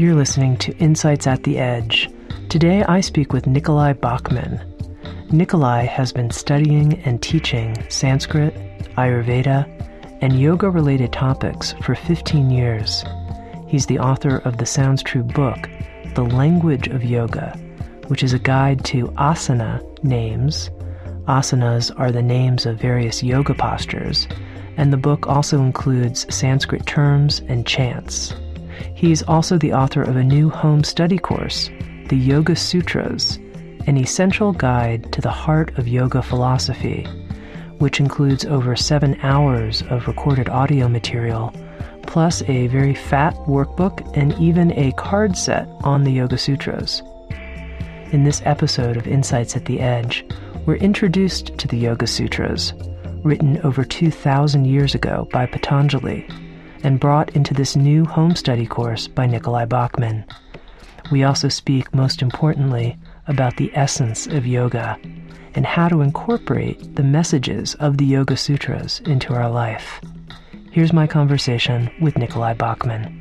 You're listening to Insights at the Edge. Today I speak with Nicolai Bachman. Nicolai has been studying and teaching Sanskrit, Ayurveda, and yoga related topics for 15 years. He's the author of the Sounds True book, The Language of Yoga, which is a guide to asana names. Asanas are the names of various yoga postures, and the book also includes Sanskrit terms and chants. He's also the author of a new home study course, The Yoga Sutras, an essential guide to the heart of yoga philosophy, which includes over seven hours of recorded audio material, plus a very fat workbook and even a card set on the Yoga Sutras. In this episode of Insights at the Edge, we're introduced to the Yoga Sutras, written over 2,000 years ago by Patanjali and brought into this new home study course by Nicolai Bachman. We also speak, most importantly, about the essence of yoga and how to incorporate the messages of the Yoga Sutras into our life. Here's my conversation with Nicolai Bachman.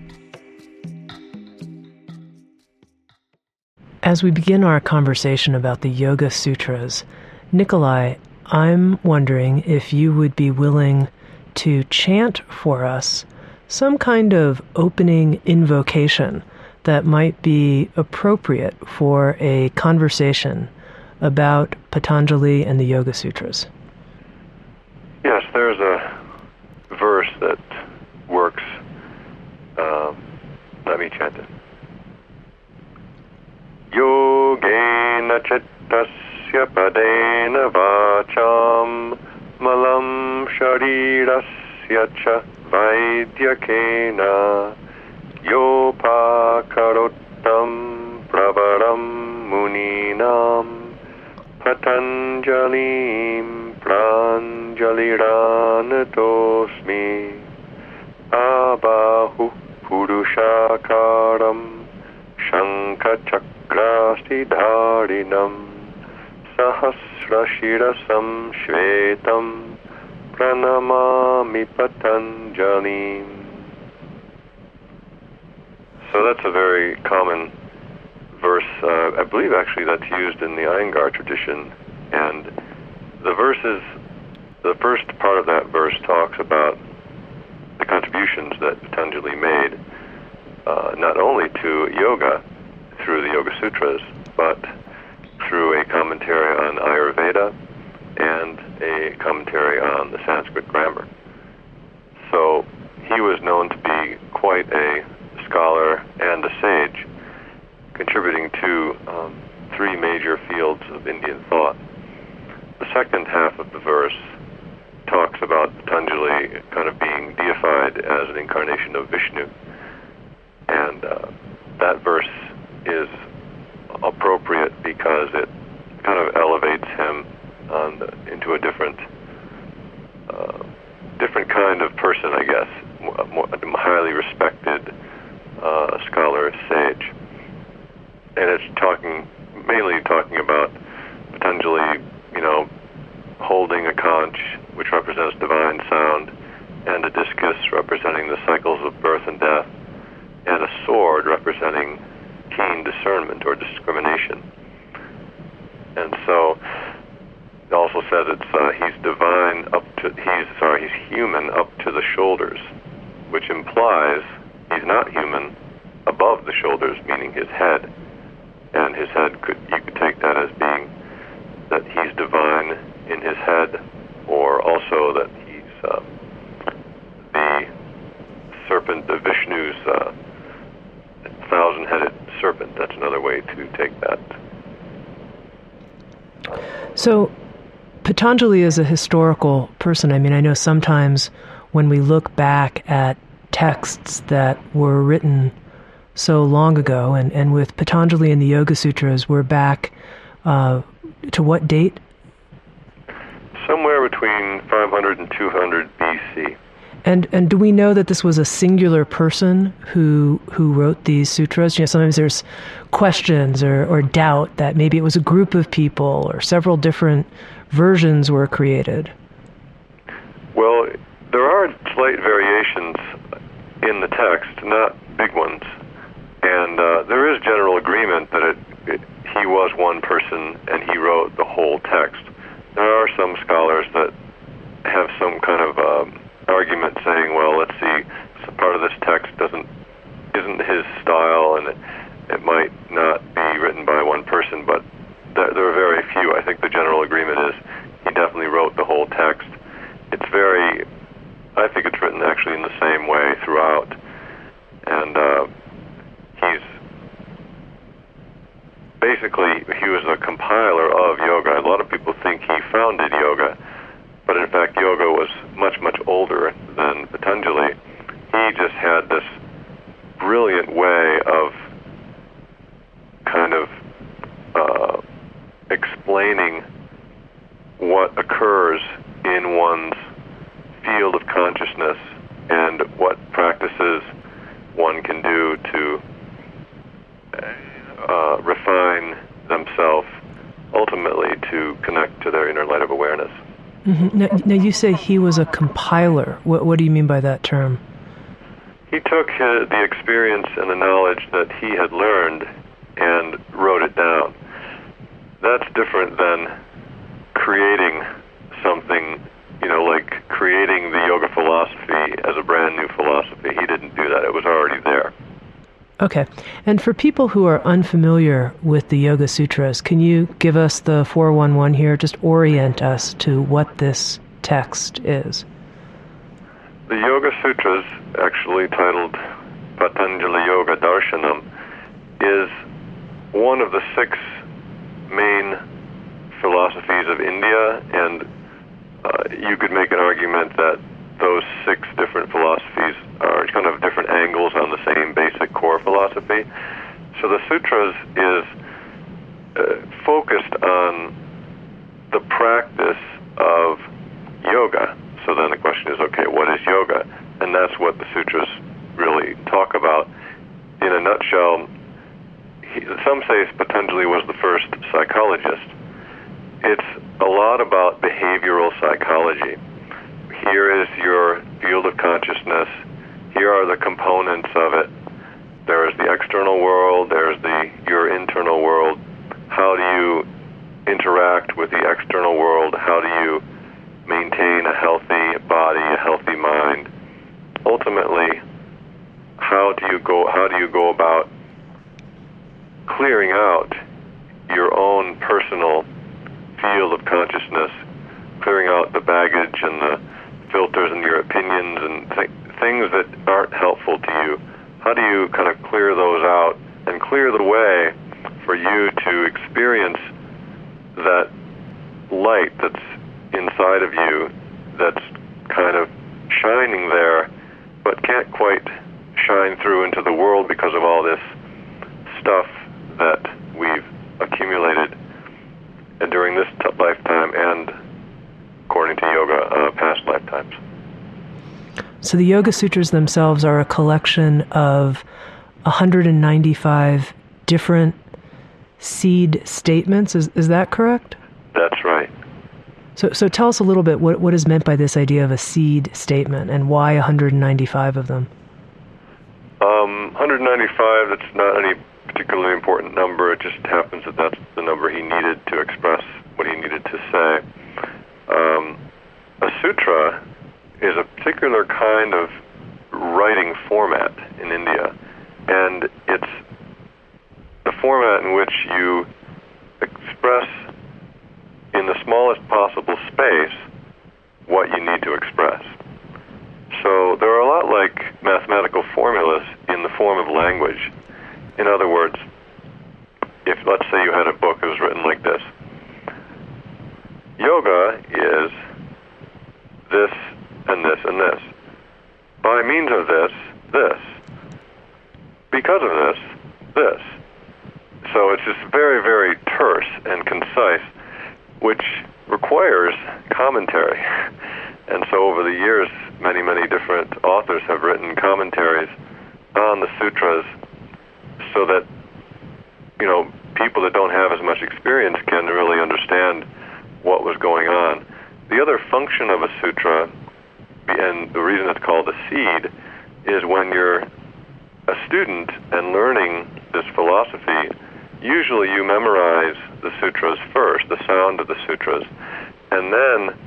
As we begin our conversation about the Yoga Sutras, Nicolai, I'm wondering if you would be willing to chant for us some kind of opening invocation that might be appropriate for a conversation about Patanjali and the Yoga Sutras? Yes, there's a verse that works. Um, let me chant it. Yogena chittasya padena vacham malam sharirasya cha वैद्यकेन योपाकरोत्तं प्रवरं मुनीनां पतञ्जलिं प्राञ्जलिरानतोऽस्मि आबाहुः पुरुषाकारं शङ्खचक्रास्तिधारिणं सहस्रशिरसं श्वेतम् pranamami patanjali. So that's a very common verse. Uh, I believe actually that's used in the Iyengar tradition. And the verses, the first part of that verse talks about the contributions that Patanjali made, uh, not only to yoga through the Yoga Sutras, but through a commentary on Ayurveda a commentary on the Sanskrit grammar. So he was known to be quite a scholar and a sage, contributing to um, three major fields of Indian thought. The second half of the verse talks about Patanjali kind of being deified as an incarnation of Vishnu. And uh, that verse is appropriate because it kind of elevates him on the, into a different uh, different kind of person, I guess, more, more highly respected uh, scholar, sage, and it's talking mainly talking about Patanjali, you know, holding a conch which represents divine sound, and a discus representing the cycles of birth and death, and a sword representing keen discernment or discrimination. And so it also says it's uh, he's divine up to he's sorry he's human up to the shoulders, which implies he's not human above the shoulders, meaning his head. And his head could you could take that as being that he's divine in his head, or also that he's uh, the serpent, the Vishnu's uh, thousand-headed serpent. That's another way to take that. So Patanjali is a historical person. I mean, I know sometimes when we look back at texts that were written so long ago, and, and with Patanjali and the Yoga Sutras, we're back uh, to what date? Somewhere between 500 and 200 BC. And and do we know that this was a singular person who who wrote these sutras? You know, sometimes there's questions or, or doubt that maybe it was a group of people or several different versions were created. Well, there are slight variations in the text, not big ones, and uh, there is general agreement that it, it, he was one person and he wrote the whole text. There are some scholars that have some kind of um, argument saying, well, let's see, part of this text doesn't isn't his style, and it, it might not be written by one person, but there, there are very few. I think the general agreement is he definitely wrote the whole text. It's very, I think it's written actually in the same way throughout, and uh, he's basically he was a compiler of yoga. A lot of people think he founded yoga but in fact, yoga was much, much older than Patanjali. He just had this brilliant way of kind of uh, explaining what occurs in one's field of consciousness and what practices one can do to uh, refine themselves ultimately to connect to their inner light of awareness. Mm-hmm. Now, now, you say he was a compiler. What, what do you mean by that term? He took his, the experience and the knowledge that he had learned and wrote it down. That's different than creating something, you know, like creating the yoga philosophy as a brand new philosophy. He didn't do that, it was already there. Okay. And for people who are unfamiliar with the Yoga Sutras, can you give us the 411 here? Just orient us to what this text is. The Yoga Sutras, actually titled Patanjali Yoga Darshanam, is one of the six main philosophies of India, and uh, you could make an argument that those six different philosophies are kind of different angles on the same basic core philosophy. So the sutras is uh, focused on the practice of yoga. So then the question is, okay, what is yoga? And that's what the sutras really talk about. In a nutshell, he, some say Patanjali was the first psychologist. It's a lot about behavioral psychology here is your field of consciousness. Here are the components of it. There is the external world, there's the your internal world. How do you interact with the external world? How do you maintain a healthy body, a healthy mind? Ultimately, how do you go how do you go about clearing out your own personal field of consciousness, clearing out the baggage and the filters and your opinions and th- things that aren't helpful to you. How do you kind of clear those out and clear the way for you to experience that light that's inside of you that's kind of shining there but can't quite shine through into the world because of all this stuff that we've accumulated during this t- lifetime and according to yoga, uh, past lifetimes. So the Yoga Sutras themselves are a collection of 195 different seed statements. Is, is that correct? That's right. So, so tell us a little bit what, what is meant by this idea of a seed statement and why 195 of them? Um, 195, that's not any particularly important number. It just happens that that's the number he needed to express what he needed to say. Um, a sutra is a particular kind of writing format in India, and it's the format in which you express in the smallest possible space what you need to express. So there are a lot like mathematical formulas in the form of language. In other words, if let's say you had a book that was written like this Yoga is this and this and this. By means of this, this. because of this, this. So it's just very, very terse and concise, which requires commentary. And so over the years, many, many different authors have written commentaries on the sutras so that, you know, people that don't have as much experience can really understand what was going on. The other function of a sutra, and the reason it's called a seed, is when you're a student and learning this philosophy, usually you memorize the sutras first, the sound of the sutras, and then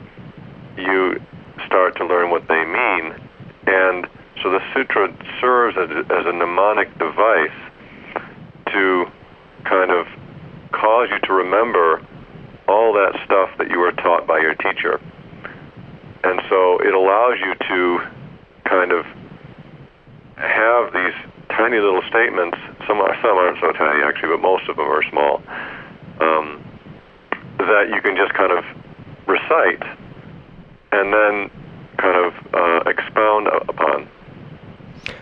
you start to learn what they mean. And so the sutra serves as, as a mnemonic device to kind of cause you to remember all that stuff that you were taught by your teacher. And so it allows you to kind of have these tiny little statements. Some are, some aren't so tiny actually, but most of them are small. Um, that you can just kind of recite and then kind of uh, expound upon.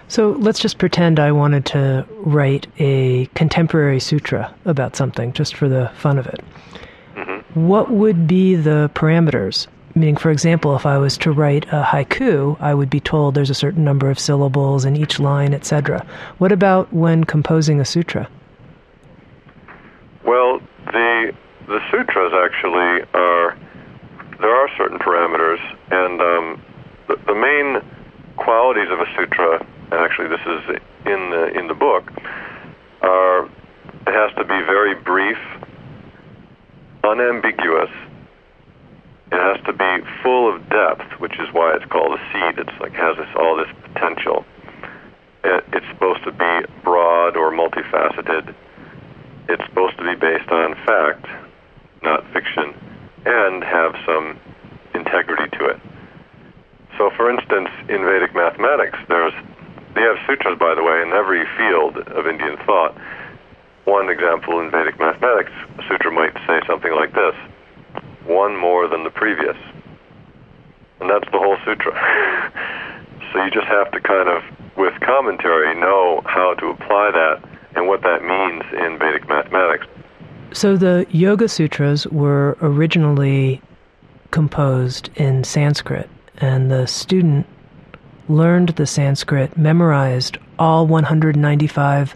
So let's just pretend I wanted to write a contemporary sutra about something just for the fun of it. Mm-hmm. What would be the parameters? Meaning, for example, if I was to write a haiku, I would be told there's a certain number of syllables in each line, etc. What about when composing a sutra? Well, the the sutras actually are there are certain parameters, and um, the, the main qualities of a sutra and actually this is in the in the book, are it has to be very brief, unambiguous. It has to be full of depth, which is why it's called a seed. It's like has this all this potential. It, it's supposed to be broad or multifaceted. It's supposed to be based on fact, not fiction, and have some integrity to it. So, for instance, in Vedic mathematics, there's they have sutras, by the way, in every field of Indian thought. One example in Vedic mathematics, a sutra might say something like this one more than the previous. And that's the whole sutra. so you just have to kind of, with commentary, know how to apply that and what that means in Vedic mathematics. So the Yoga Sutras were originally composed in Sanskrit, and the student learned the Sanskrit, memorized all 195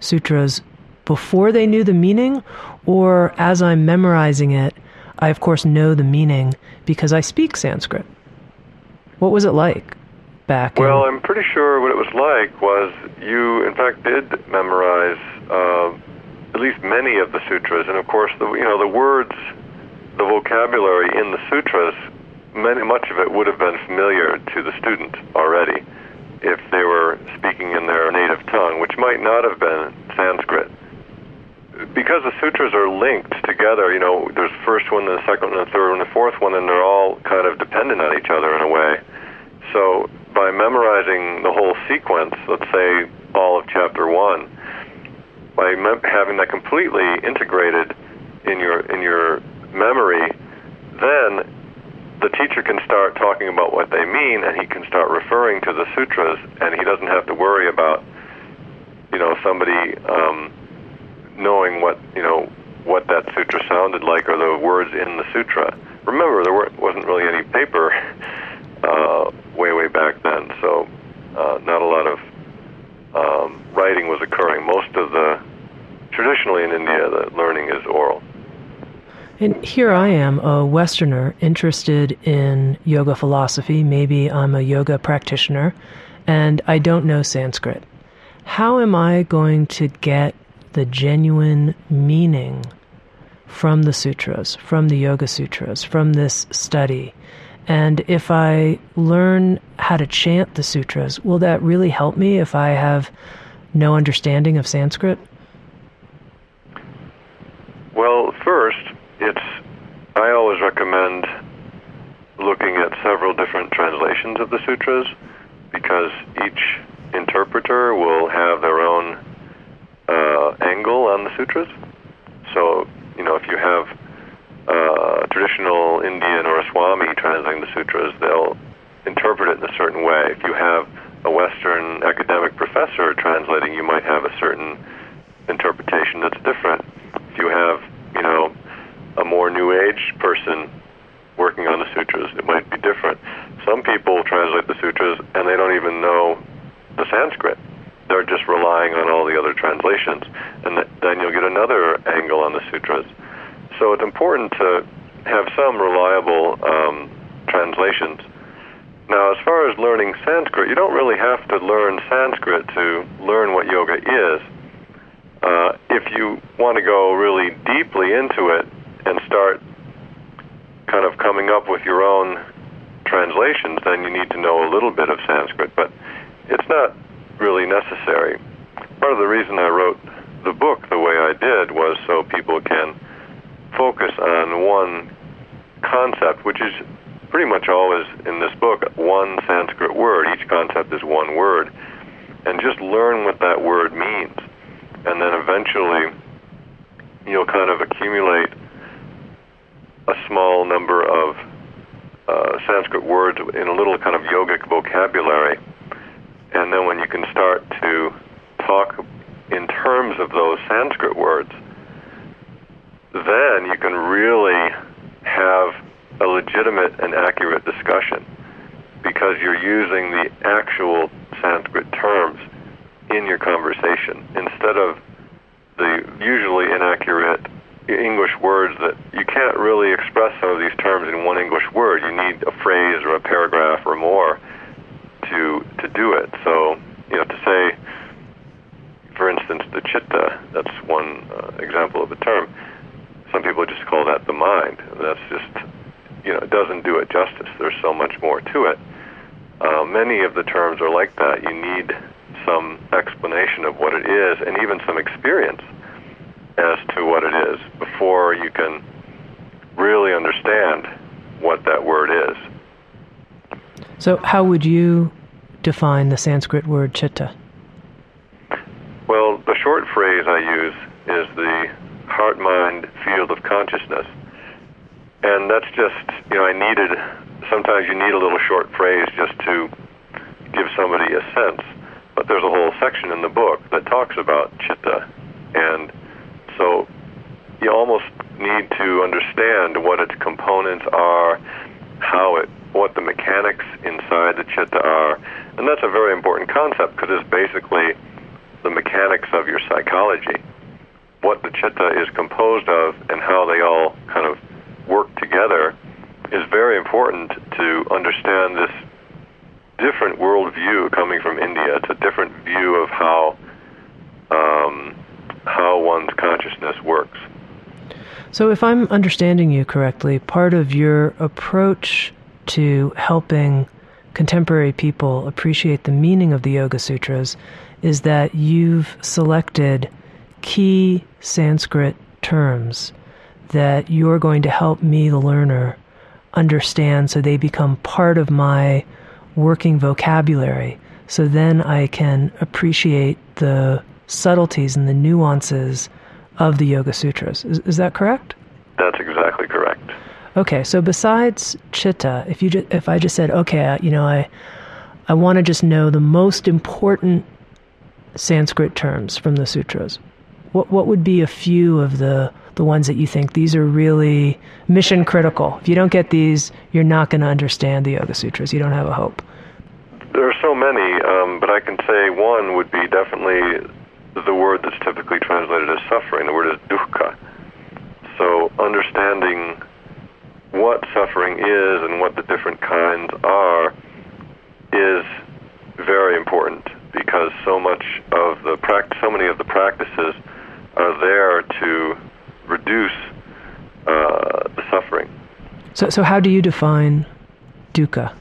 sutras before they knew the meaning, or as I'm memorizing it, I of course know the meaning because I speak Sanskrit. What was it like back? Well, in... I'm pretty sure what it was like was you, in fact, did memorize uh, at least many of the sutras, and of course, the you know the words, the vocabulary in the sutras many, much of it would have been familiar to the student already if they were speaking in their native tongue, which might not have been Sanskrit. Because the sutras are linked together, you know, there's the first one, the second one, the third one, the fourth one, and they're all kind of dependent on each other in a way. So by memorizing the whole sequence, let's say all of chapter one, by mem- having that completely integrated in your in your memory, then the teacher can start talking about what they mean and he can start referring to the sutras and he doesn't have to worry about you know somebody um, knowing what you know what that sutra sounded like or the words in the sutra remember there wasn't really any paper uh, way way back then so uh, not a lot of um, writing was occurring most of the traditionally in India the learning is oral and here I am, a Westerner interested in yoga philosophy. Maybe I'm a yoga practitioner, and I don't know Sanskrit. How am I going to get the genuine meaning from the sutras, from the Yoga Sutras, from this study? And if I learn how to chant the sutras, will that really help me if I have no understanding of Sanskrit? Well, first, it's I always recommend looking at several different translations of the sutras because each interpreter will have their own uh, angle on the sutras. So, you know, if you have uh, traditional Indian or a Swami translating the sutras, they'll interpret it in a certain way. If you have a Western academic professor translating, you might have a certain interpretation that's different. If you have, you know, a more New Age person working on the sutras, it might be different. Some people translate the sutras and they don't even know the Sanskrit. They're just relying on all the other translations, and then you'll get another angle on the sutras. So it's important to have some reliable um, translations. Now, as far as learning Sanskrit, you don't really have to learn Sanskrit to learn what yoga is. Uh, if you want to go really deeply into it and start kind of coming up with your own translations, then you need to know a little bit of Sanskrit, but it's not really necessary. Part of the reason I wrote the book the way I did was so people can focus on one concept, which is pretty much always in this book one Sanskrit word. Each concept is one word. And just learn what that word means. And then eventually you'll kind of accumulate a small number of uh, Sanskrit words in a little kind of yogic vocabulary. And then when you can start to talk in terms of those Sanskrit words, then you can really have a legitimate and accurate discussion because you're using the actual Sanskrit terms in your conversation instead of the usually inaccurate English words that you can't really express some of these terms in one English word. You need a phrase or a paragraph or more to to do it. So, you know, to say, for instance, the chitta, that's one uh, example of a term. Some people just call that the mind. That's just, you know, it doesn't do it justice. There's so much more to it. Uh, many of the terms are like that. You need some explanation of what it is and even some experience as to what it is before you can really understand what that word is. So, how would you define the Sanskrit word chitta? Well, the short phrase I use is the heart mind field of consciousness. And that's just, you know, I needed, sometimes you need a little short phrase just to give somebody a sense. But there's a whole section in the book that talks about chitta. And so you almost need to understand what its components are, how it, what the mechanics inside the chitta are, and that's a very important concept because it's basically the mechanics of your psychology, what the chitta is composed of, and how they all kind of work together is very important to understand this different worldview coming from India. It's a different view of how um, how one's consciousness works. So, if I'm understanding you correctly, part of your approach to helping contemporary people appreciate the meaning of the Yoga Sutras is that you've selected key Sanskrit terms that you're going to help me, the learner, understand so they become part of my working vocabulary. So then I can appreciate the subtleties and the nuances of the Yoga Sutras. Is, is that correct? That's exactly correct. Okay, so besides chitta, if you if I just said, okay, you know, I I want to just know the most important Sanskrit terms from the sutras. What what would be a few of the the ones that you think these are really mission critical? If you don't get these, you're not going to understand the Yoga Sutras. You don't have a hope. There are so many, um, but I can say one would be definitely the word that's typically translated as suffering. The word is dukkha. So understanding what suffering is and what the different kinds are is very important because so much of the practice, so many of the practices are there to reduce uh, the suffering. So, so how do you define dukkha?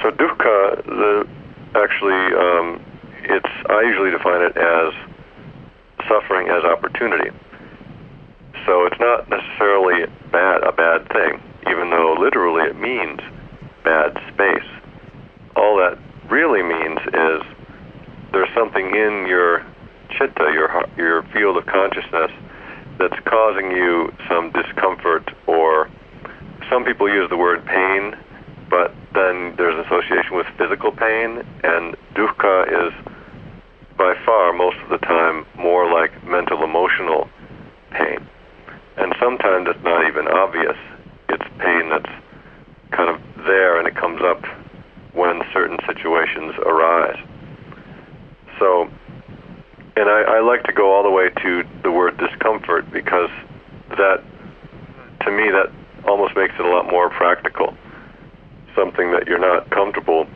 So dukkha, the, actually, um, it's I usually define it as suffering as opportunity. So it's not necessarily bad a bad thing, even though literally it means bad space. All that really means is there's something in your chitta, your your field of consciousness, that's causing you some discomfort, or some people use the word pain, but then there's association with physical pain, and dukkha is by far most of the time more like mental emotional pain. And sometimes it's not even obvious. It's pain that's kind of there and it comes up when certain situations arise. So, and I, I like to go all the way to the word discomfort because that, to me, that almost makes it a lot more practical. Something that you're not comfortable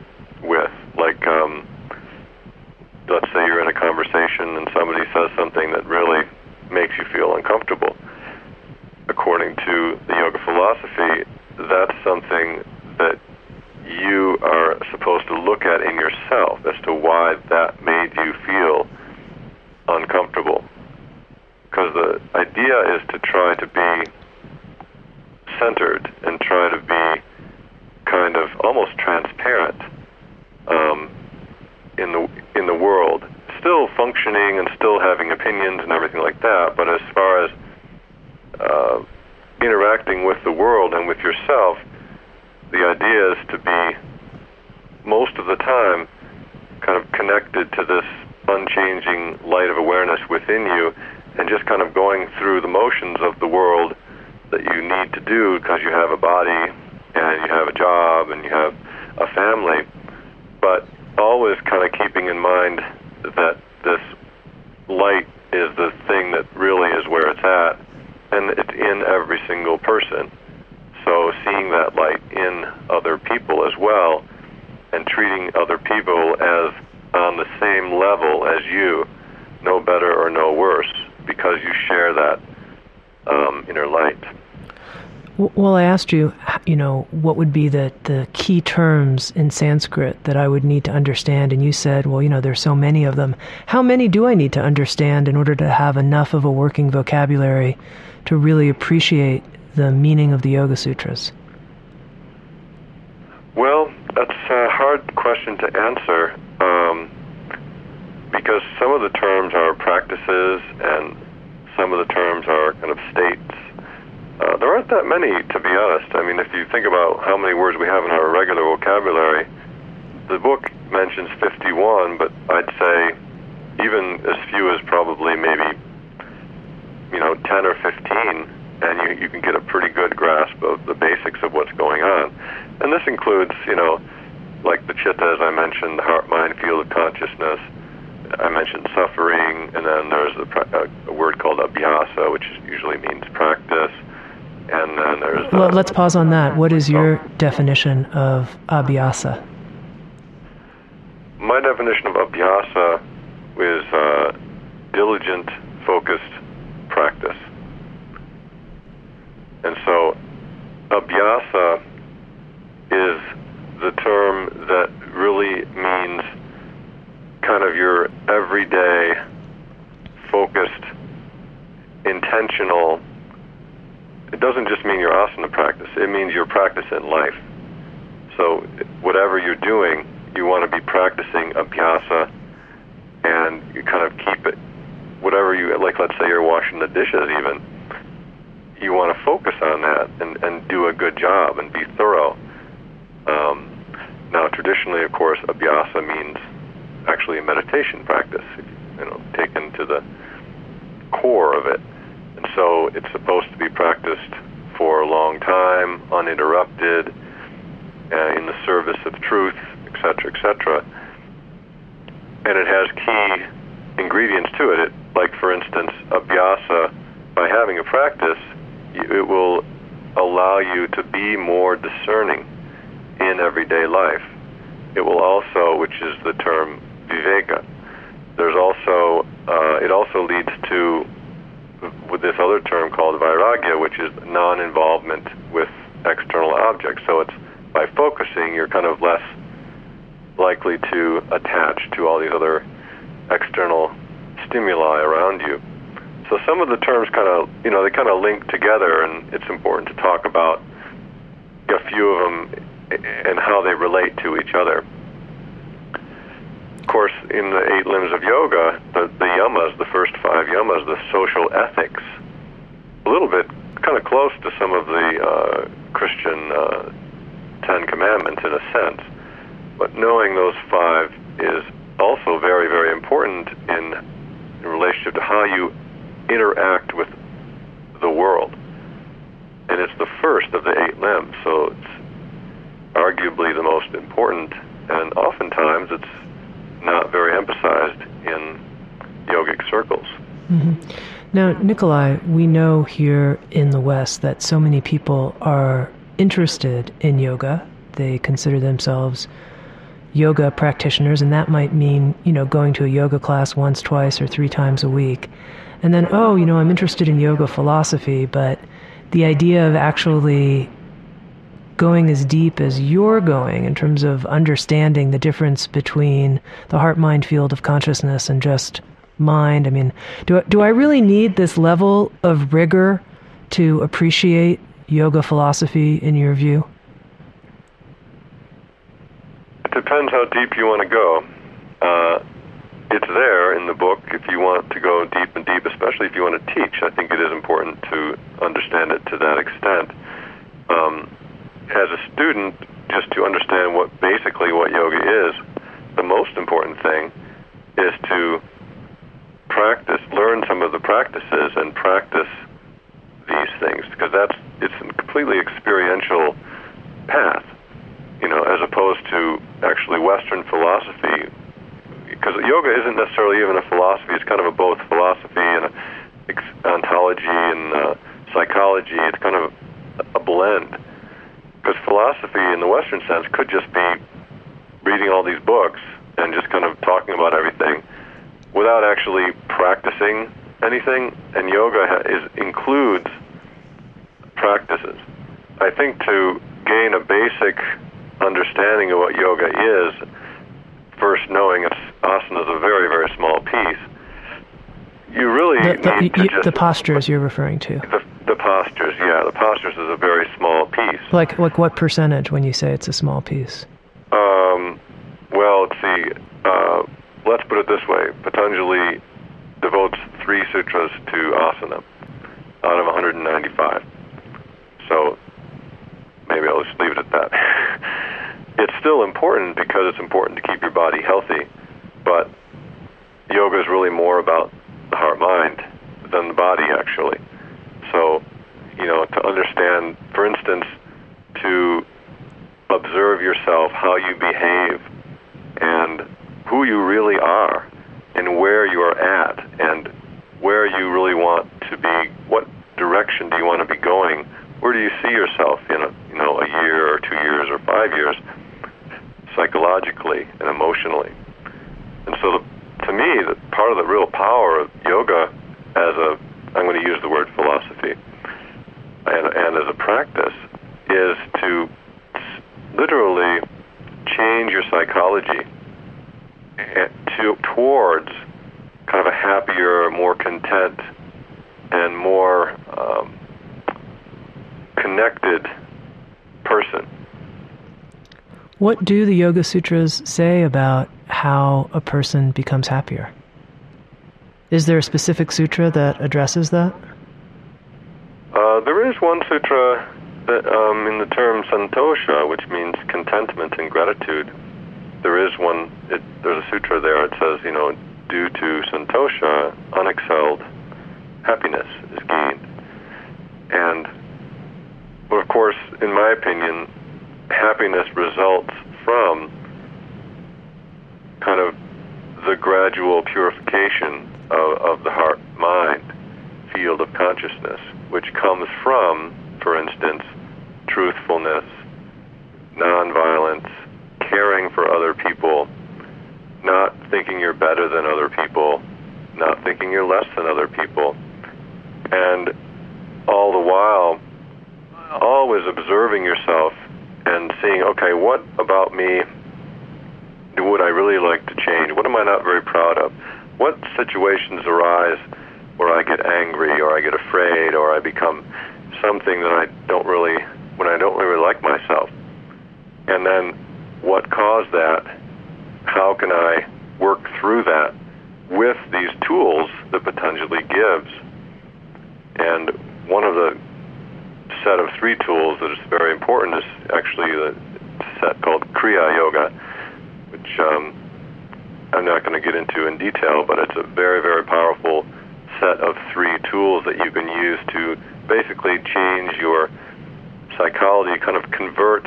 with, like, um, let's say you're in a conversation and somebody says something that really makes you feel uncomfortable. According to the yoga philosophy, that's something that you are supposed to look at in yourself as to why that made you feel uncomfortable. Because the idea is to try to be centered and try to be kind of almost transparent um, in the in the world, still functioning and still having opinions and everything like that. But as far as uh, interacting with the world and with yourself, the idea is to be most of the time kind of connected to this unchanging light of awareness within you and just kind of going through the motions of the world that you need to do because you have a body and you have a job and you have a family, but always kind of keeping in mind that this light is the thing that really is where it's at and it's in every single person. So seeing that light in other people as well and treating other people as on the same level as you, no better or no worse, because you share that um, inner light. Well, I asked you, you know, what would be the, the key terms in Sanskrit that I would need to understand, and you said, well, you know, there's so many of them. How many do I need to understand in order to have enough of a working vocabulary to really appreciate the meaning of the Yoga Sutras? Well, that's a hard question to answer um, because some of the terms are practices and some of the terms are kind of states. Uh, there aren't that many, to be honest. I mean, if you think about how many words we have in our regular vocabulary, the book mentions 51, but I'd say even as few as probably maybe, you know, 10 or 15 and you, you can get a pretty good grasp of the basics of what's going on. And this includes, you know, like the chitta, as I mentioned, the heart, mind, field of consciousness. I mentioned suffering, and then there's a, a word called abhyasa, which usually means practice. And then there's. Well, let's pause on that. What is your oh. definition of abhyasa? My definition of abhyasa is uh, diligent, focused practice. And so, abhyasa is the term that really means kind of your everyday, focused, intentional. It doesn't just mean your asana practice, it means your practice in life. So, whatever you're doing, you want to be practicing abhyasa and you kind of keep it, whatever you, like let's say you're washing the dishes even you want to focus on that and, and do a good job and be thorough. Um, now, traditionally, of course, abhyasa means actually a meditation practice, you know, taken to the core of it. And so it's supposed to be practiced for a long time, uninterrupted, uh, in the service of truth, etc., etc. And it has key ingredients to it. it. Like, for instance, abhyasa, by having a practice, it will allow you to be more discerning in everyday life. It will also, which is the term viveka, there's also, uh, it also leads to with this other term called vairagya, which is non-involvement with external objects. So it's by focusing, you're kind of less likely to attach to all these other external stimuli around you. So some of the terms kind of, you know, they kind of link together, and it's important to talk about a few of them and how they relate to each other of course, in the eight limbs of yoga, the, the yamas, the first five yamas, the social ethics, a little bit kind of close to some of the uh, Christian uh, Ten Commandments in a sense. But knowing those five is also very, very important in, in relationship to how you interact with the world. And it's the first of the eight limbs, so it's arguably the most important. And oftentimes it's not very emphasized in yogic circles. Mm-hmm. Now, Nicolai, we know here in the West that so many people are interested in yoga. They consider themselves yoga practitioners, and that might mean, you know, going to a yoga class once, twice, or three times a week. And then, oh, you know, I'm interested in yoga philosophy, but the idea of actually going as deep as you're going in terms of understanding the difference between the heart mind field of consciousness and just mind. I mean, do, do I really need this level of rigor to appreciate yoga philosophy in your view? It depends how deep you want to go. Uh, it's there in the book if you want to go deep and deep, especially if you want to teach. I think it is important to understand it to that extent. Um, as a student, just to understand what basically what yoga is, the most important thing is to practice, learn some of the practices, and practice these things because that's it's a completely experiential path, you know, as opposed to actually Western philosophy because yoga isn't necessarily even a philosophy. It's kind of a both philosophy and a ontology and uh, psychology. It's kind of a blend. Because philosophy, in the Western sense, could just be reading all these books and just kind of talking about everything without actually practicing anything. And yoga is includes practices. I think to gain a basic understanding of what yoga is first knowing asana is a very, very small piece, you really the, the, you, the postures you're referring to. The, the postures, yeah, the postures is a very small piece. Like, like what percentage when you say it's a small piece? Um, well, let's see. Uh, let's put it this way: Patanjali devotes three sutras to asana out of 195. So maybe I'll just leave it at that. it's still important because it's important to keep your body healthy, but yoga is really more about the heart mind than the body, actually. So, you know, to understand, for instance, to observe yourself, how you behave, and who you really are, and where you are at, and where you really want to be, what direction do you want to be going, where do you see yourself in a, you know, a year or two years or five years, psychologically and emotionally. And so, the, to me, the, part of the real power of yoga as a, I'm going to use the word philosophy, and, and as a practice, is to literally change your psychology to, towards kind of a happier, more content, and more um, connected person. What do the Yoga Sutras say about how a person becomes happier? Is there a specific sutra that addresses that? Uh, there is one sutra that, um, in the term santosha, which means contentment and gratitude. There is one. It, there's a sutra there. It says, you know, due to santosha, unexcelled happiness is gained. And, well, of course, in my opinion, happiness results from kind of the gradual purification of, of the heart mind field of consciousness, which comes from, for instance, truthfulness, nonviolence, caring for other people, not thinking you're better than other people, not thinking you're less than other people, and all the while always observing yourself and seeing, okay, what about me would I really like to change? What am I not very proud of? What situations arise where I get angry or I get afraid or I become something that I don't really, when I don't really like myself? And then what caused that? How can I work through that with these tools that Patanjali gives? And one of the set of three tools that is very important is actually the set called Kriya Yoga, which um, I'm not going to get into in detail, but it's a very, very powerful set of three tools that you can use to basically change your psychology, kind of convert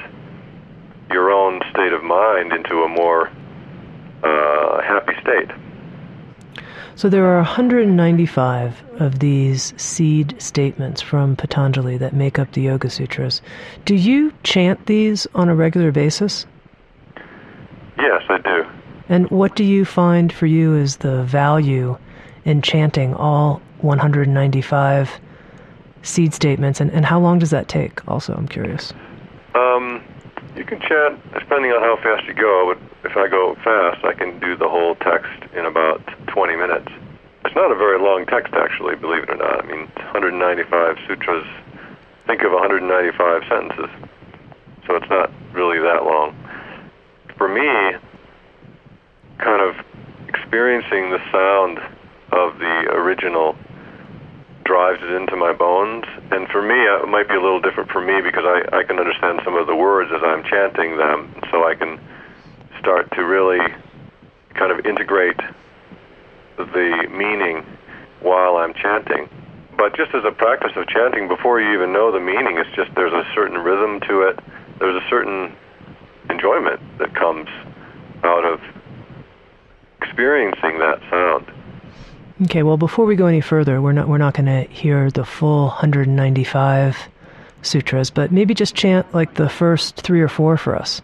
your own state of mind into a more uh. So there are 195 of these seed statements from Patanjali that make up the Yoga Sutras. Do you chant these on a regular basis? Yes, I do. And what do you find for you is the value in chanting all 195 seed statements, and, and how long does that take? Also, I'm curious. Um, you can chant depending on how fast you go. But if I go fast, I can do the whole text in about 20 minutes. It's not a very long text, actually, believe it or not. I mean, 195 sutras. Think of 195 sentences. So it's not really that long. For me, kind of experiencing the sound of the original drives it into my bones. And for me, uh, it might be a little different for me because I, I can understand some of the words as I'm chanting them, so I can start to really kind of integrate the meaning while I'm chanting. But just as a practice of chanting, before you even know the meaning, it's just there's a certain rhythm to it. There's a certain enjoyment that comes out of experiencing that sound. Okay, well, before we go any further, we're not we're not going to hear the full 195 sutras, but maybe just chant like the first three or four for us.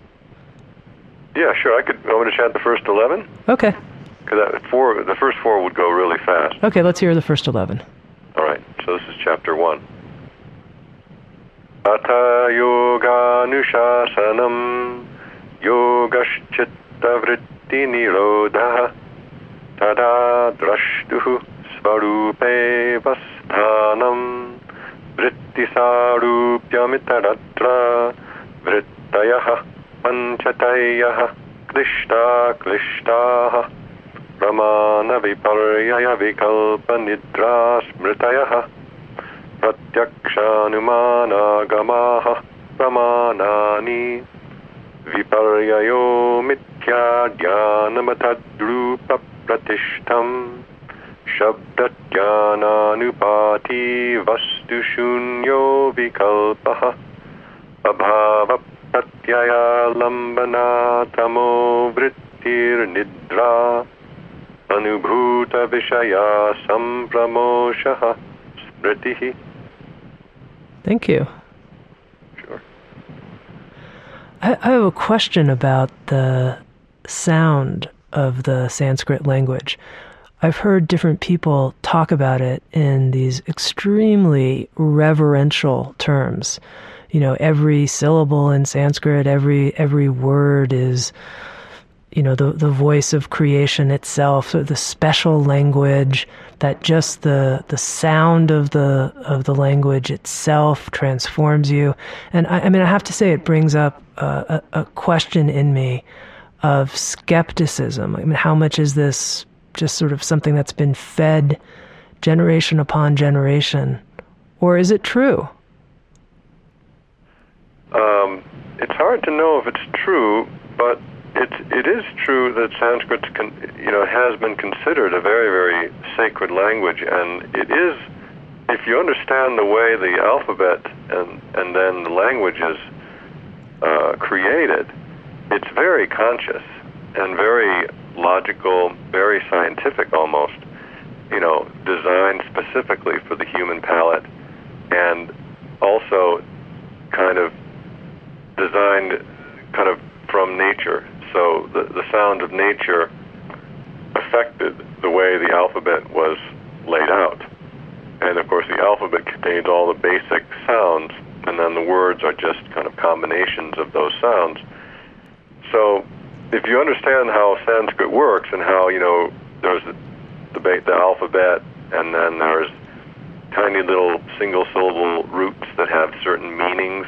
Yeah, sure. I could. I want to chant the first eleven. Okay. Because four, the first four would go really fast. Okay, let's hear the first eleven. All right. So this is chapter one. Atha yoga nushasanam yogaschita vritti niroda, tada drashtuh svarupe vasthanam vritti sarupyamitadatra vrittayah पञ्चतयः क्लिष्टा क्लिष्टाः प्रमाणविपर्ययविकल्पनिद्रा स्मृतयः प्रत्यक्षानुमानागमाः प्रमाणानि विपर्ययो मिथ्याज्ञानमतद्रूपप्रतिष्ठम् शब्दज्ञानानुपाती वस्तुशून्यो विकल्पः अभाव अभावप्रत्ययालम्बनातमो वृत्तिर्निद्रा अनुभूतविषया सम्प्रमोषः स्मृतिः Thank you. Sure. I, I have a question about the sound of the Sanskrit language. I've heard different people talk about it in these extremely reverential terms. You know, every syllable in Sanskrit, every every word is you know the the voice of creation itself the special language that just the the sound of the of the language itself transforms you and I, I mean I have to say it brings up a, a, a question in me of skepticism. I mean, how much is this just sort of something that's been fed generation upon generation? Or is it true? Um, it's hard to know if it's true, but it's it is true that Sanskrit, con, you know, has been considered a very very sacred language, and it is. If you understand the way the alphabet and and then the language is uh, created, it's very conscious and very logical, very scientific almost. You know, designed specifically for the human palate, and also kind of designed kind of from nature. So the the sound of nature affected the way the alphabet was laid out. And of course, the alphabet contains all the basic sounds, and then the words are just kind of combinations of those sounds. So if you understand how Sanskrit works and how you know there's the, the, the alphabet, and then there's tiny little single syllable roots that have certain meanings,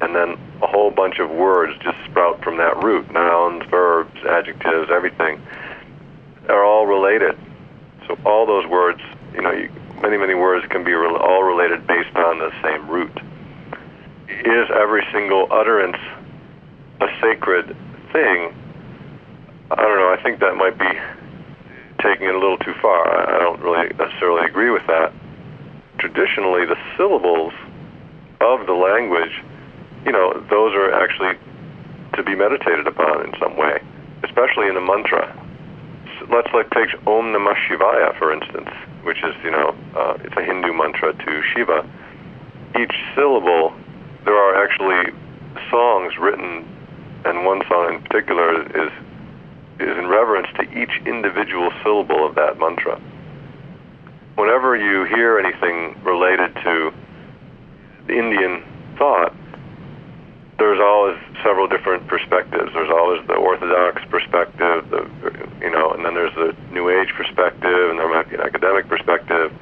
and then a whole bunch of words just sprout from that root nouns, verbs, adjectives, everything are all related. So all those words, you know, you, many, many words can be re- all related based on the same root. Is every single utterance a sacred thing? I don't know. I think that might be taking it a little too far. I don't really necessarily agree with that. Traditionally, the syllables of the language, you know, those are actually to be meditated upon in some way, especially in a mantra. Let's like take Om Namah Shivaya, for instance, which is, you know, uh, it's a Hindu mantra to Shiva. Each syllable, there are actually songs written, and one song in particular is is in reverence to each individual syllable of that mantra. Whenever you hear anything related to Indian thought, there's always several different perspectives. There's always the orthodox perspective, the you know, and then there's the New Age perspective, and there might be an academic perspective.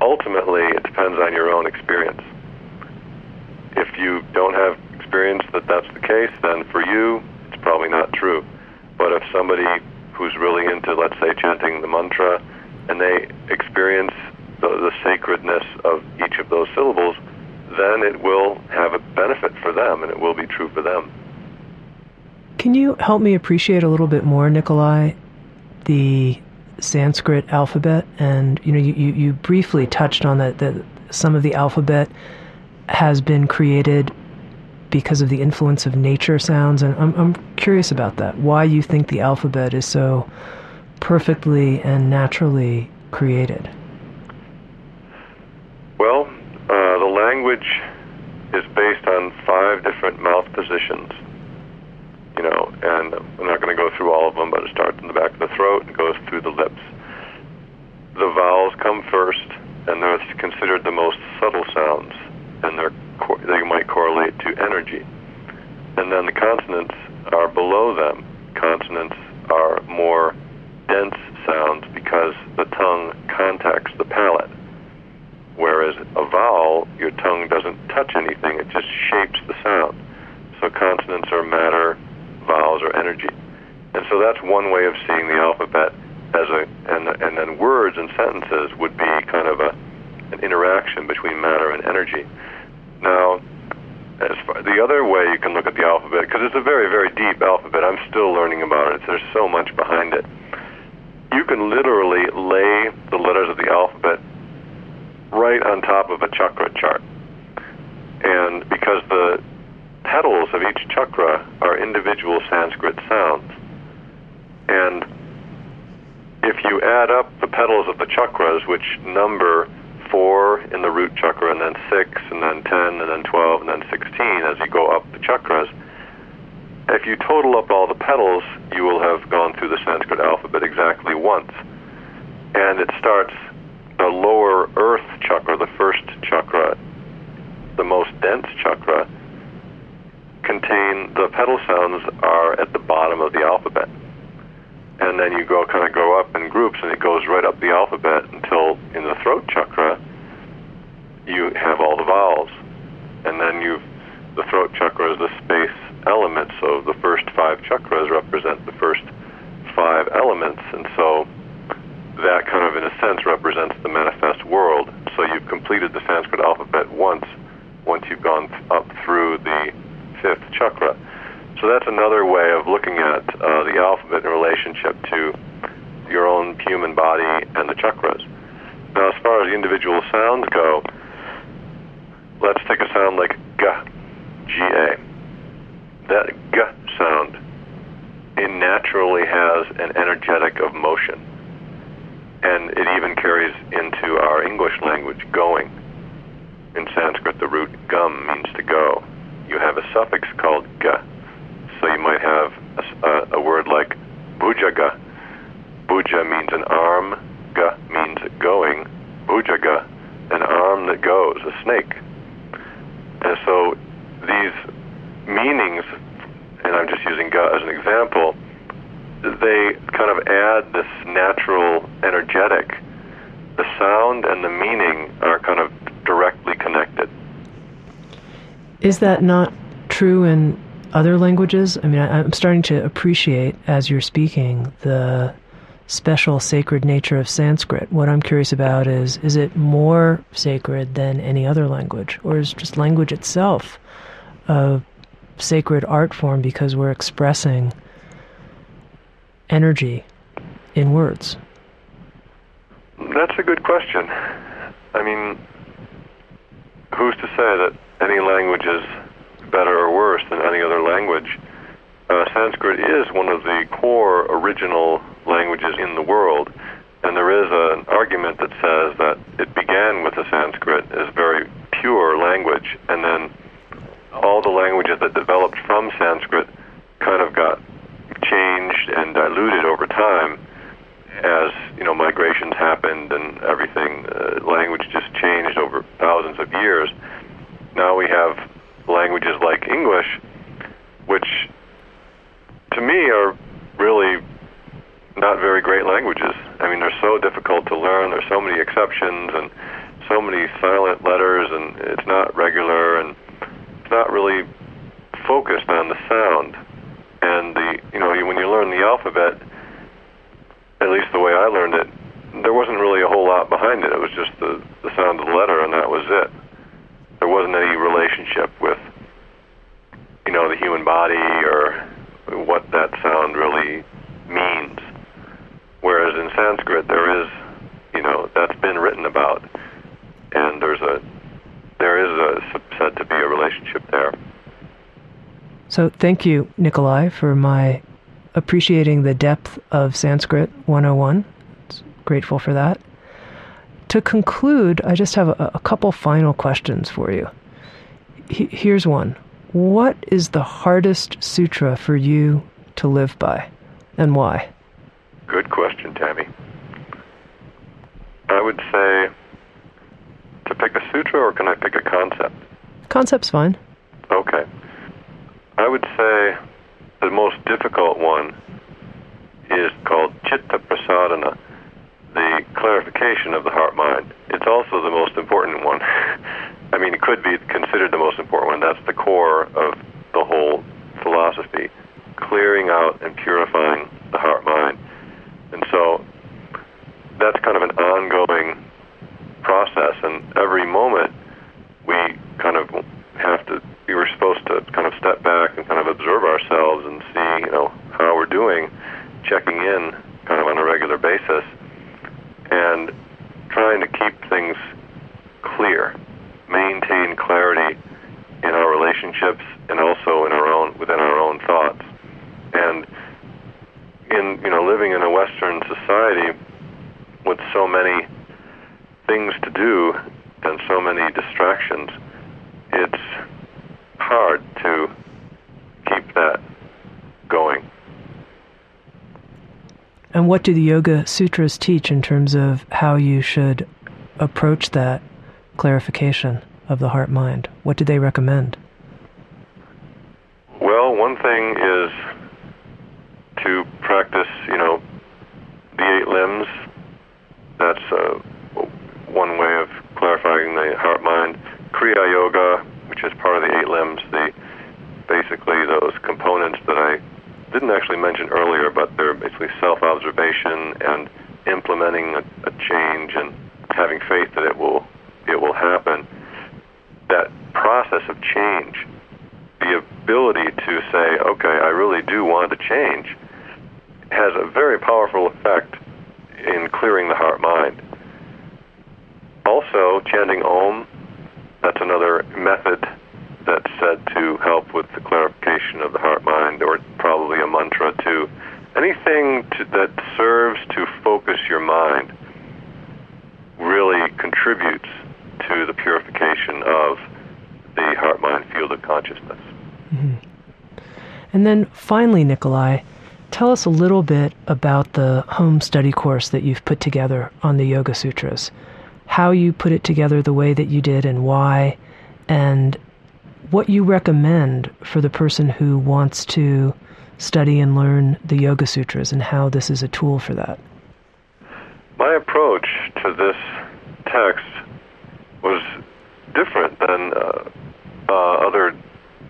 Ultimately, it depends on your own experience. If you don't have experience that that's the case, then for you, it's probably not true. But if somebody who's really into, let's say, chanting the mantra, and they experience the, the sacredness of each of those syllables, then it will have a benefit for them, and it will be true for them. Can you help me appreciate a little bit more, Nicolai, the Sanskrit alphabet? And you know, you, you, briefly touched on that that some of the alphabet has been created because of the influence of nature sounds, and I'm, I'm curious about that. Why you think the alphabet is so perfectly and naturally created? Well, uh, the language is based on five different mouth positions. You know, and I'm not going to go through all of them, but it starts in the back of the throat and goes through the lips. The vowels come first, and they're considered the most subtle sounds, and they're they might correlate to energy. And then the consonants are below them. Consonants are more dense sounds because the tongue contacts the palate. Whereas a vowel, your tongue doesn't touch anything, it just shapes the sound. So consonants are matter, vowels are energy. And so that's one way of seeing the alphabet as a and and then words and sentences would be kind of a an interaction between matter and energy. Now, as far, the other way you can look at the alphabet, because it's a very, very deep alphabet, I'm still learning about it. There's so much behind it. You can literally lay the letters of the alphabet right on top of a chakra chart. And because the petals of each chakra are individual Sanskrit sounds. And if you add up the petals of the chakras, which number four in the root chakra, and then six, and then ten, and then twelve, and then sixteen as you go up the chakras. If you total up all the petals, you will have gone through the Sanskrit alphabet exactly once. And it starts the lower earth chakra, the first chakra, the most dense chakra, contain the petal sounds are at the bottom of the alphabet and then you go kind of go up in groups, and it goes right up the alphabet until in the throat chakra you have all the vowels, and then you the throat chakra is the space element. So the first five chakras represent the first five elements, and so that kind of, in a sense, represents the manifest world. So you've completed the Sanskrit alphabet once, once you've gone up through the fifth chakra. So that's another way of looking at uh, the alphabet in relationship to your own human body and the chakras. Now, as far as the individual sounds go, let's take a sound like G, G-A. That G sound, it naturally has an energetic of motion. And it even carries into our English language, going. In Sanskrit, the root gam means to go. You have a suffix called ga, so you might have a, a, word like bhujaga. Bhuja means an arm, ga means going. Bhujaga, an arm that goes, a snake. And so these meanings, and I'm just using ga as an example, they kind of add this natural energetic. The sound and the meaning are kind of directly connected. Is that not true in other languages? I mean, I, am starting to appreciate as you're speaking the special sacred nature of Sanskrit. What I'm curious about is is it more sacred than any other language, or is just language itself a sacred art form because we're expressing energy in words? That's a good question. I mean, who's to say that any language is better or worse than any other language? Uh, Sanskrit is one of the core original languages in the world, and there is an argument that says that it began with the Sanskrit as very pure language, and then all the languages that developed from Sanskrit kind of got changed and diluted over time as you know migrations happened and everything. Uh, language just changed over thousands of years. Now we have languages like English, which to me are really not very great languages. I mean, they're so difficult to learn. There's so many exceptions and so many silent letters, and it's not regular, and it's not really focused on the sound. And the you know when you learn the alphabet, at least the way I learned it, there wasn't really a whole lot behind it. It was just the the sound of the letter, and that was it. There wasn't any relationship with you know the human body or what that sound really means. Whereas in Sanskrit, there is, you know, that's been written about, and there's a there is a said to be a relationship there. So thank you, Nicolai, for my appreciating the depth of Sanskrit 101. It's Grateful for that. To conclude, I just have a, a couple final questions for you. H- here's one what is the hardest sutra for you to live by, and why? Good question, Tami. I would say to pick a sutra, or can I pick a concept? Concept's fine. Okay. I would say the most difficult one is called Chitta Prasadana, the clarification of the heart mind. It's also the most important one. I mean, it could be considered the most important one. That's the core of the whole philosophy, clearing out and purifying the heart mind. And so that's kind of an ongoing process, and every moment we kind of have to, we were supposed to kind of step back and kind of observe ourselves and see, you know, how we're doing, checking in kind of on a regular basis, and trying to keep things clear maintain clarity in our relationships and also in our own within our own thoughts. And in you know living in a Western society with so many things to do and so many distractions, it's hard to keep that going. What do the Yoga Sutras teach in terms of how you should approach that clarification of the heart mind? What do they recommend? Well, one thing is to practice, you know, the eight limbs. That's uh, one way of clarifying the heart mind. Kriya Yoga, which is part of the eight limbs, the basically those components that I didn't actually mention earlier, but they're basically self-observation and implementing a, a change and having faith that it will it will happen. That process of change, the ability to say, okay, I really do want to change, has a very powerful effect in clearing the heart mind. Om, that's another method that's said to help with the clarification of the heart mind, or probably a mantra too. Anything to, that serves to focus your mind really contributes to the purification of the heart mind field of consciousness. Mm-hmm. And then finally, Nicolai, tell us a little bit about the home study course that you've put together on the Yoga Sutras. How you put it together the way that you did and why, and what you recommend for the person who wants to study and learn the Yoga Sutras and how this is a tool for that. My approach to this text was different than uh, uh, other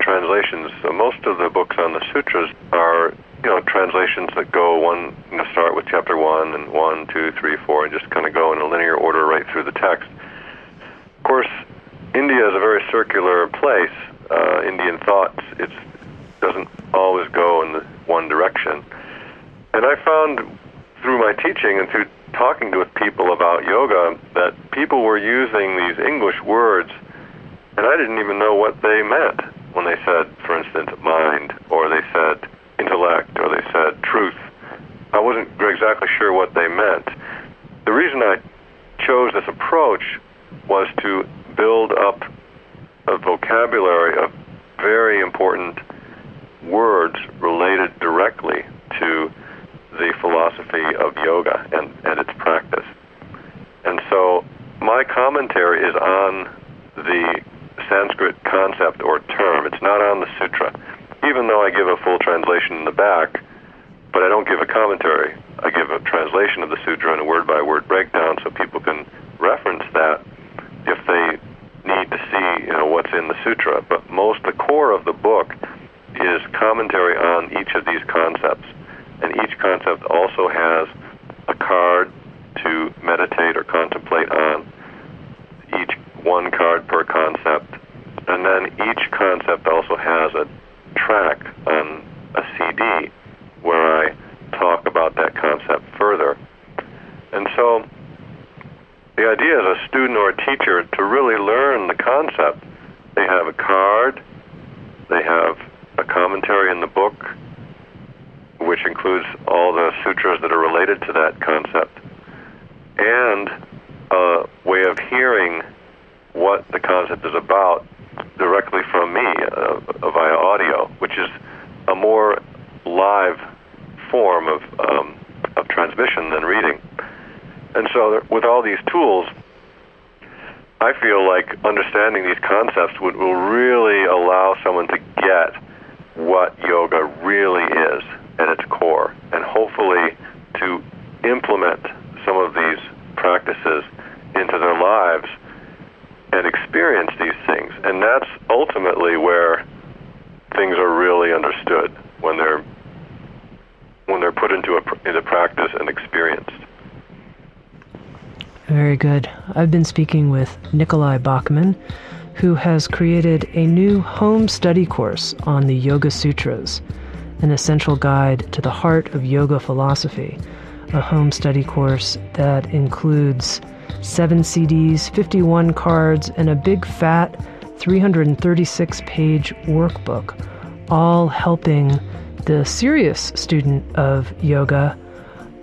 translations. So most of the books on the sutras are, you know, translations that go one, you know, start with chapter one and one, two, three, four, and just kind of go in a linear order right through the text. Of course, India is a very circular place. Uh, Indian thoughts, it doesn't always go in the one direction. And I found through my teaching and through talking with people about yoga that people were using these English words, and I didn't even know what they meant when they said, for instance, mind, or they said intellect, or they said truth. I wasn't exactly sure what they meant. The reason I chose this approach was to build up a vocabulary of very important words related directly to the philosophy of yoga and, and its practice. And so my commentary is on the Sanskrit concept or term. It's not on the sutra. Even though I give a full translation in the back, but I don't give a commentary. I give a translation of the sutra and a word by word breakdown so people can reference that if they need to see, you know, what's in the sutra. But most the core of the book is commentary on each of these concepts. And each concept also has a card to meditate or contemplate on. Each one card per concept. And then each concept also has a track on a CD where I talk about that concept further. And so the idea as a student or a teacher to really learn the concept, they have a card, they have a commentary in the book, which includes all the sutras that are related to that concept, and a way of hearing what the concept is about directly from me uh, via audio, which is a more live form of, um, of transmission than reading. And so, with all these tools, I feel like understanding these concepts would, will really allow someone to get what yoga really is at its core, and hopefully to implement some of these practices into their lives and experience these things. And that's ultimately where things are really understood when they're when they're put into a, into practice and experienced. Very good. I've been speaking with Nicolai Bachman, who has created a new home study course on the Yoga Sutras, an essential guide to the heart of yoga philosophy, a home study course that includes seven CDs, 51 cards, and a big fat 336 page workbook, all helping the serious student of yoga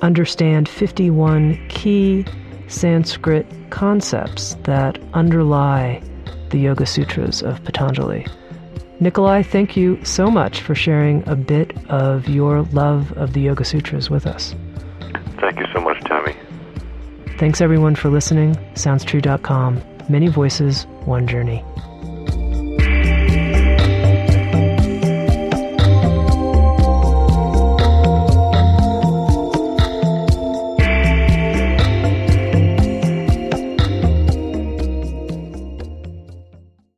understand 51 key Sanskrit concepts that underlie the Yoga Sutras of Patanjali. Nicolai, thank you so much for sharing a bit of your love of the Yoga Sutras with us. Thank you so much, Tami. Thanks everyone for listening. SoundsTrue.com. Many voices, one journey.